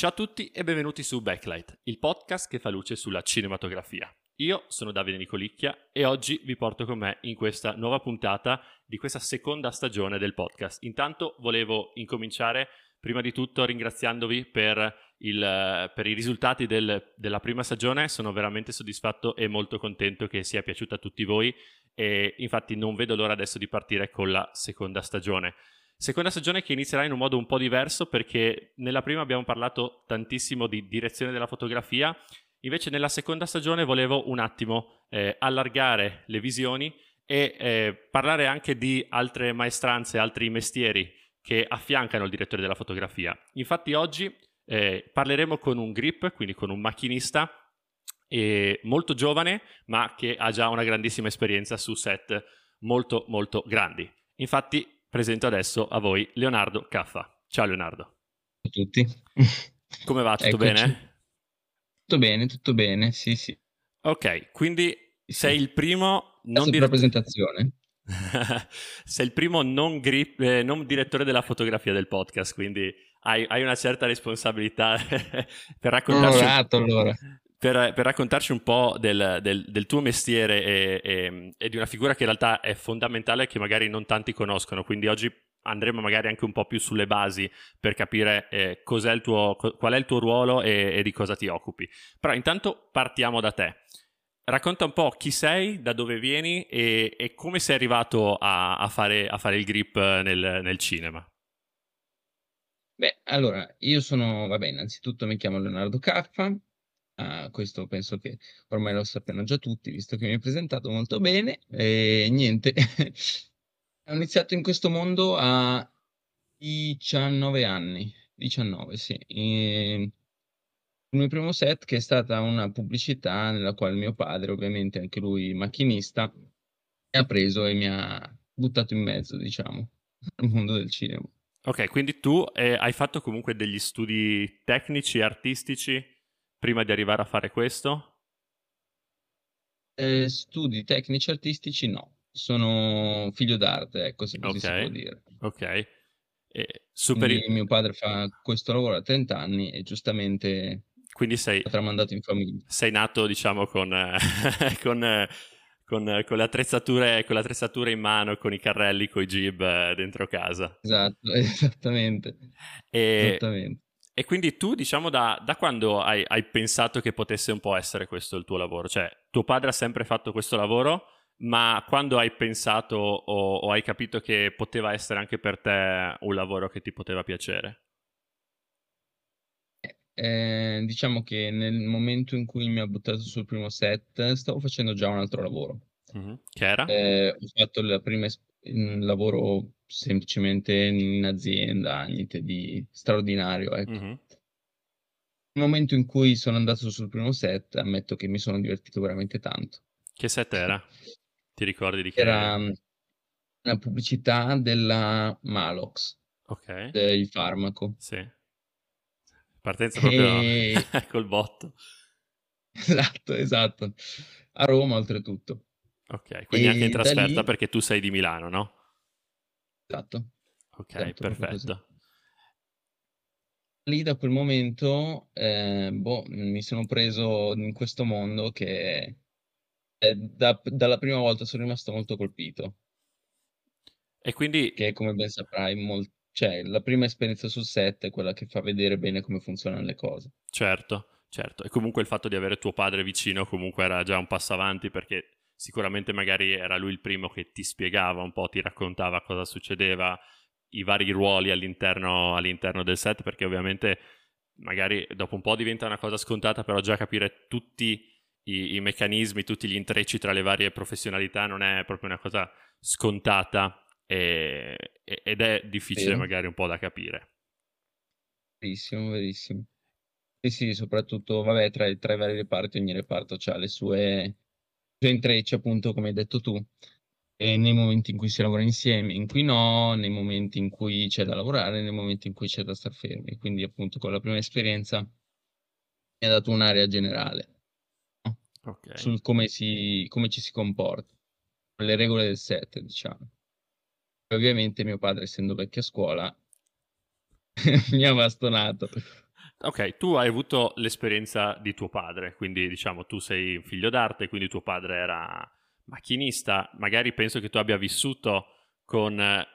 Ciao a tutti e benvenuti su Backlight, il podcast che fa luce sulla cinematografia. Io sono Davide Nicolicchia e oggi vi porto con me in questa nuova puntata di questa seconda stagione del podcast. Intanto volevo incominciare prima di tutto ringraziandovi per, il, per i risultati del, della prima stagione, sono veramente soddisfatto e molto contento che sia piaciuta a tutti voi e infatti non vedo l'ora adesso di partire con la seconda stagione. Seconda stagione che inizierà in un modo un po' diverso perché nella prima abbiamo parlato tantissimo di direzione della fotografia, invece nella seconda stagione volevo un attimo eh, allargare le visioni e eh, parlare anche di altre maestranze, altri mestieri che affiancano il direttore della fotografia. Infatti oggi eh, parleremo con un grip, quindi con un macchinista molto giovane ma che ha già una grandissima esperienza su set molto molto grandi. Infatti presento adesso a voi Leonardo Caffa. Ciao Leonardo. Ciao a tutti. Come va? Tutto Eccoci. bene? Tutto bene, tutto bene, sì sì. Ok, quindi sei il primo... Non dire... presentazione. sei il primo non, grip, eh, non, direttore della fotografia del podcast, quindi hai, hai una certa responsabilità per raccontarci... Onorato, allora per, per, raccontarci un po' del, del, del tuo mestiere e, e, e, di una figura che in realtà è fondamentale e che magari non tanti conoscono. Quindi oggi andremo magari anche un po' più sulle basi per capire eh, tuo, qual è il tuo ruolo e, e, di cosa ti occupi. Però intanto partiamo da te. Racconta un po' chi sei, da dove vieni e, come sei arrivato a, a, fare, a fare, il grip nel, nel cinema. Beh, allora, io sono, vabbè, innanzitutto mi chiamo Leonardo Caffa, Uh, questo penso che ormai lo sappiano già tutti, visto che mi hai presentato molto bene. E niente, ho iniziato in questo mondo a 19 anni, 19 sì. E il mio primo set che è stata una pubblicità nella quale mio padre, ovviamente anche lui macchinista, mi ha preso e mi ha buttato in mezzo, diciamo, al mondo del cinema. Ok, quindi tu eh, hai fatto comunque degli studi tecnici, artistici prima di arrivare a fare questo? Eh, studi tecnici artistici no, sono figlio d'arte, ecco se così okay. si può dire. Ok. E superi... mio padre fa questo lavoro a 30 anni e giustamente Quindi sei... tramandato in famiglia. Sei nato, diciamo, con, con, con, con, le attrezzature, con le attrezzature in mano, con i carrelli, con i jib eh, dentro casa. Esatto, esattamente. E... esattamente. E quindi tu, diciamo, da, da quando hai, hai, pensato che potesse un po' essere questo il tuo lavoro? Cioè, tuo padre ha sempre fatto questo lavoro, ma quando hai pensato o, o hai capito che poteva essere anche per te un lavoro che ti poteva piacere? Eh, diciamo che nel momento in cui mi ha buttato sul primo set, stavo facendo già un altro lavoro. Mm-hmm. Che era? Eh, ho fatto la prima un lavoro semplicemente in azienda, niente di straordinario, ecco. Mm-hmm. Nel momento in cui sono andato sul primo set, ammetto che mi sono divertito veramente tanto. Che set era? Ti ricordi di che era? Era una pubblicità della Malox, ok, del farmaco. Sì. Partenza proprio e... col botto. Esatto, esatto. A Roma oltretutto. Ok, quindi e anche in trasferta lì... perché tu sei di Milano, no? Esatto. Ok, esatto, perfetto. Lì da quel momento, eh, boh, mi sono preso in questo mondo che eh, da, dalla prima volta sono rimasto molto colpito. E quindi... Che come ben saprai, molt... cioè, la prima esperienza sul set è quella che fa vedere bene come funzionano le cose. Certo, certo. E comunque il fatto di avere tuo padre vicino comunque era già un passo avanti perché sicuramente magari era lui il primo che ti spiegava un po', ti raccontava cosa succedeva, i vari ruoli all'interno, all'interno del set, perché ovviamente magari dopo un po' diventa una cosa scontata, però già capire tutti i, i meccanismi, tutti gli intrecci tra le varie professionalità non è proprio una cosa scontata e, ed è difficile Vero. magari un po' da capire. Verissimo, verissimo. Sì, sì, soprattutto, vabbè, tra, i- tra i vari reparti, ogni reparto ha le sue intrecci, appunto, come hai detto tu. E nei momenti in cui si lavora insieme, in cui no, nei momenti in cui c'è da lavorare, nei momenti in cui c'è da star fermi. Quindi, appunto, con la prima esperienza mi ha dato un'area generale no? Ok. sul come, si, come ci si comporta, le regole del set, diciamo. E ovviamente mio padre, essendo vecchio a scuola, mi ha bastonato. Ok, tu hai avuto l'esperienza di tuo padre, quindi diciamo tu sei un figlio d'arte, quindi tuo padre era macchinista, magari penso che tu abbia vissuto con eh,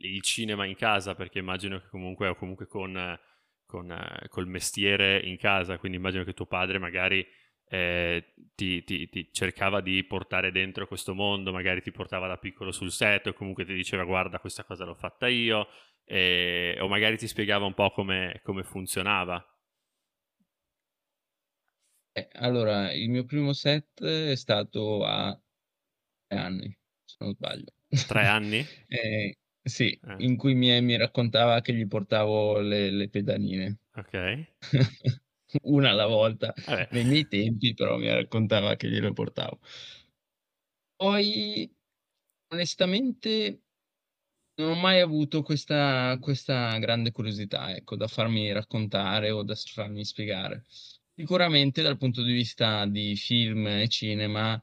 il cinema in casa, perché immagino che comunque, o comunque con, eh, con, eh, col mestiere in casa, quindi immagino che tuo padre magari eh, ti, ti, ti cercava di portare dentro questo mondo, magari ti portava da piccolo sul set o comunque ti diceva guarda questa cosa l'ho fatta io, e, o magari ti spiegava un po' come, come funzionava. Eh, allora, il mio primo set è stato a tre anni, se non sbaglio. Tre anni? eh, sì, Eh. in cui mi, mi raccontava che gli portavo le, le pedanine. Ok. Una alla volta, Vabbè. nei miei tempi, però mi raccontava che glielo portavo. Poi, onestamente, non ho mai avuto questa, questa grande curiosità, ecco, da farmi raccontare o da farmi spiegare. Sicuramente dal punto di vista di film e cinema,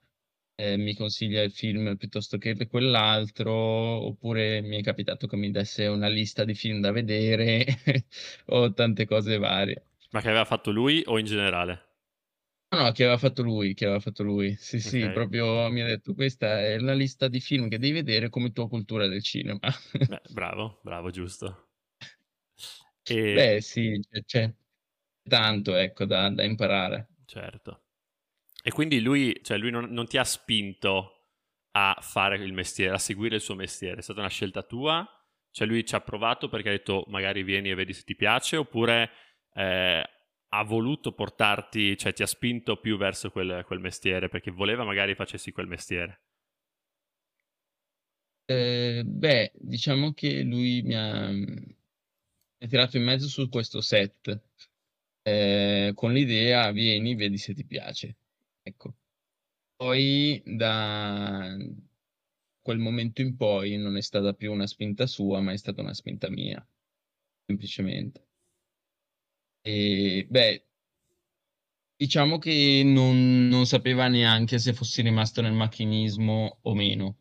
eh, mi consiglia il film piuttosto che quell'altro, oppure mi è capitato che mi desse una lista di film da vedere o tante cose varie. Ma che aveva fatto lui o in generale? No, che aveva fatto lui, che aveva fatto lui. Sì, sì, Ok. proprio mi ha detto, questa è la lista di film che devi vedere come tua cultura del cinema. Beh, bravo, bravo, giusto. E, Beh, sì, c'è, c'è tanto, ecco, da, da imparare. certo. E quindi lui, cioè lui non, non ti ha spinto a fare il mestiere, a seguire il suo mestiere, è stata una scelta tua? Cioè lui ci ha provato perché ha detto magari vieni e vedi se ti piace, oppure eh, ha voluto portarti, cioè ti ha spinto più verso quel, quel mestiere perché voleva magari facessi quel mestiere? Eh, beh, diciamo che lui mi ha, mi ha tirato in mezzo su questo set, eh, con l'idea, vieni, vedi se ti piace. Ecco. Poi da quel momento in poi non è stata più una spinta sua, ma è stata una spinta mia, semplicemente. E beh, diciamo che non, non sapeva neanche se fossi rimasto nel macchinismo o meno.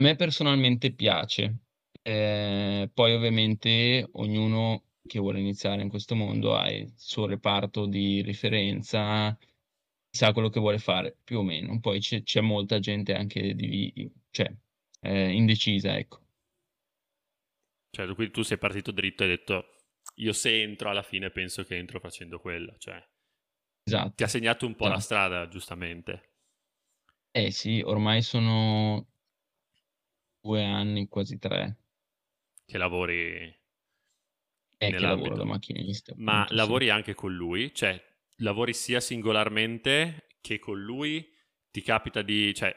A me personalmente piace, eh, poi ovviamente ognuno che vuole iniziare in questo mondo ha il suo reparto di riferenza, sa quello che vuole fare, più o meno. Poi c'è, c'è molta gente anche di, cioè, eh, indecisa, ecco. Cioè, tu sei partito dritto e hai detto, io se entro alla fine penso che entro facendo quello, cioè Esatto. ti ha segnato un po' la Esatto. strada, giustamente. Eh sì, ormai sono due anni, quasi tre, che lavori eh, che lavoro da macchinista. Ma appunto, sì. lavori anche con lui? Cioè, lavori sia singolarmente che con lui? Ti capita di, cioè,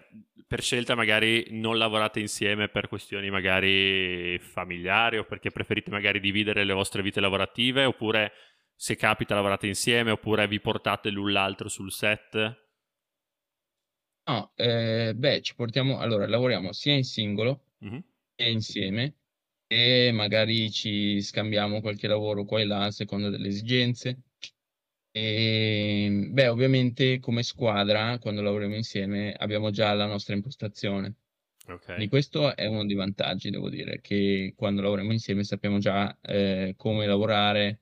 per scelta magari non lavorate insieme per questioni magari familiari o perché preferite magari dividere le vostre vite lavorative oppure se capita lavorate insieme oppure vi portate l'un l'altro sul set? No, eh, beh, ci portiamo, allora, lavoriamo sia in singolo Mhm. che insieme e magari ci scambiamo qualche lavoro qua e là a seconda delle esigenze. E, beh, ovviamente come squadra, quando lavoriamo insieme, abbiamo già la nostra impostazione. Ok. Quindi questo è uno dei vantaggi, devo dire, che quando lavoriamo insieme sappiamo già eh, come lavorare,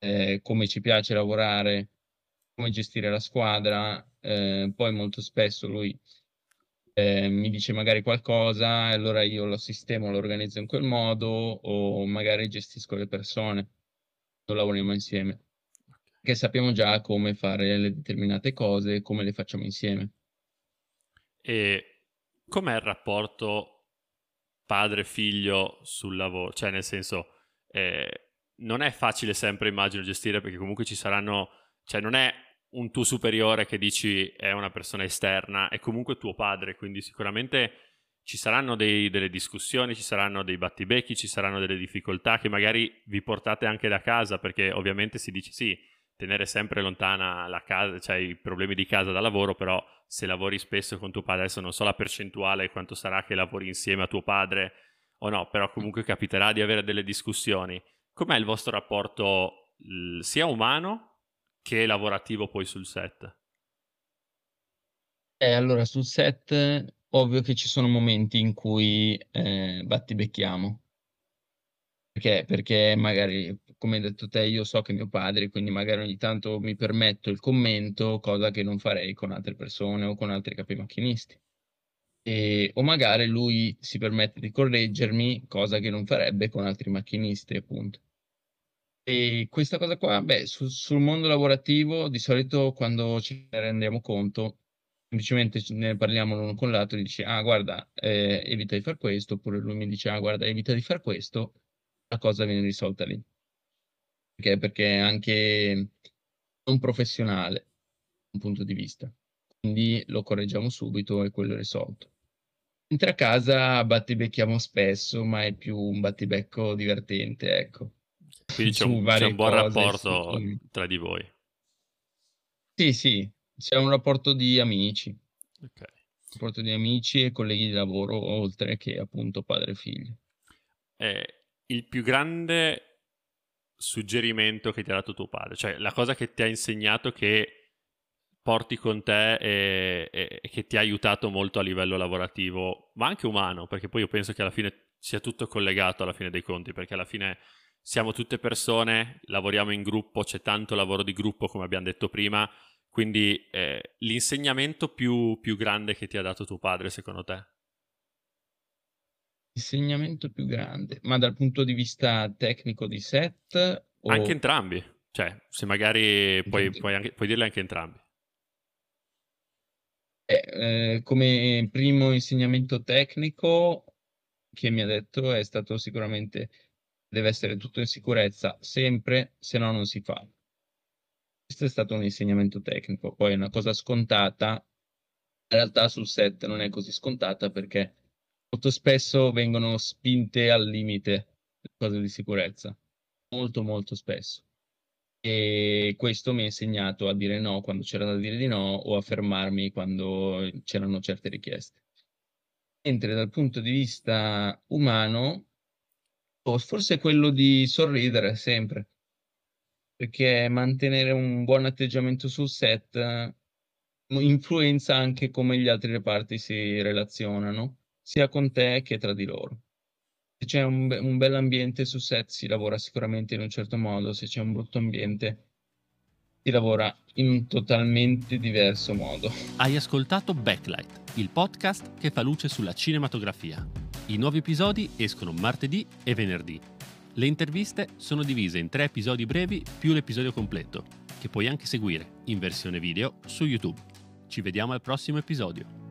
eh, come ci piace lavorare, come gestire la squadra. eh, poi molto spesso lui eh, mi dice magari qualcosa, e allora io lo sistemo, lo organizzo in quel modo, o magari gestisco le persone quando lavoriamo insieme, che sappiamo già come fare le determinate cose, come le facciamo insieme. E com'è il rapporto padre-figlio sul lavoro? Cioè, nel senso, eh, non è facile sempre, immagino, gestire perché comunque ci saranno, cioè non è un tuo superiore che dici è una persona esterna, è comunque tuo padre, quindi sicuramente ci saranno dei- delle discussioni, ci saranno dei battibecchi, ci saranno delle difficoltà che magari vi portate anche da casa, perché ovviamente si dice sì, tenere sempre lontana la casa, cioè i problemi di casa da lavoro, però se lavori spesso con tuo padre, adesso non so la percentuale quanto sarà che lavori insieme a tuo padre o no, però comunque capiterà di avere delle discussioni. Com'è il vostro rapporto sia umano che lavorativo poi sul set? Eh, allora sul set ovvio che ci sono momenti in cui eh, battibecchiamo. Perché? Perché magari, come hai detto te, io so che mio padre, quindi magari ogni tanto mi permetto il commento, cosa che non farei con altre persone o con altri capimacchinisti. E, o magari lui si permette di correggermi, cosa che non farebbe con altri macchinisti, appunto. E questa cosa qua, beh, su, sul mondo lavorativo, di solito quando ci rendiamo conto, semplicemente ne parliamo l'uno con l'altro, dice, ah, guarda, eh, evita di fare questo, oppure lui mi dice, ah, guarda, evita di fare questo, la cosa viene risolta lì. Perché? Perché è anche non professionale, un punto di vista. Quindi lo correggiamo subito e quello è risolto. Mentre a casa battibecchiamo spesso, ma è più un battibecco divertente, ecco. Quindi c'è un, c'è un buon cose, rapporto sì. tra di voi. Sì, sì, c'è un rapporto di amici. Ok. Un rapporto di amici e colleghi di lavoro, oltre che appunto padre e figlio. Eh, il più grande suggerimento che ti ha dato tuo padre, cioè la cosa che ti ha insegnato che porti con te e, e, e, che ti ha aiutato molto a livello lavorativo, ma anche umano, perché poi io penso che alla fine sia tutto collegato alla fine dei conti, perché alla fine siamo tutte persone, lavoriamo in gruppo, c'è tanto lavoro di gruppo come abbiamo detto prima, quindi eh, l'insegnamento più, più grande che ti ha dato tuo padre secondo te? Insegnamento più grande, ma dal punto di vista tecnico di set? O... Anche entrambi, cioè se magari puoi, puoi, anche, puoi dirle anche entrambi. Eh, eh, come primo insegnamento tecnico che mi ha detto è stato sicuramente deve essere tutto in sicurezza sempre, se no non si fa. Questo è stato un insegnamento tecnico, poi è una cosa scontata, in realtà sul set non è così scontata perché molto spesso vengono spinte al limite le cose di sicurezza, molto molto spesso. E questo mi ha insegnato a dire no quando c'era da dire di no o a fermarmi quando c'erano certe richieste. Mentre dal punto di vista umano, forse quello di sorridere sempre, perché mantenere un buon atteggiamento sul set influenza anche come gli altri reparti si relazionano sia con te che tra di loro. Se c'è un, be- un bel ambiente su set si lavora sicuramente in un certo modo, se c'è un brutto ambiente si lavora in un totalmente diverso modo. Hai ascoltato Backlight, il podcast che fa luce sulla cinematografia. I nuovi episodi escono martedì e venerdì. Le interviste sono divise in tre episodi brevi più l'episodio completo, che puoi anche seguire in versione video su YouTube. Ci vediamo al prossimo episodio.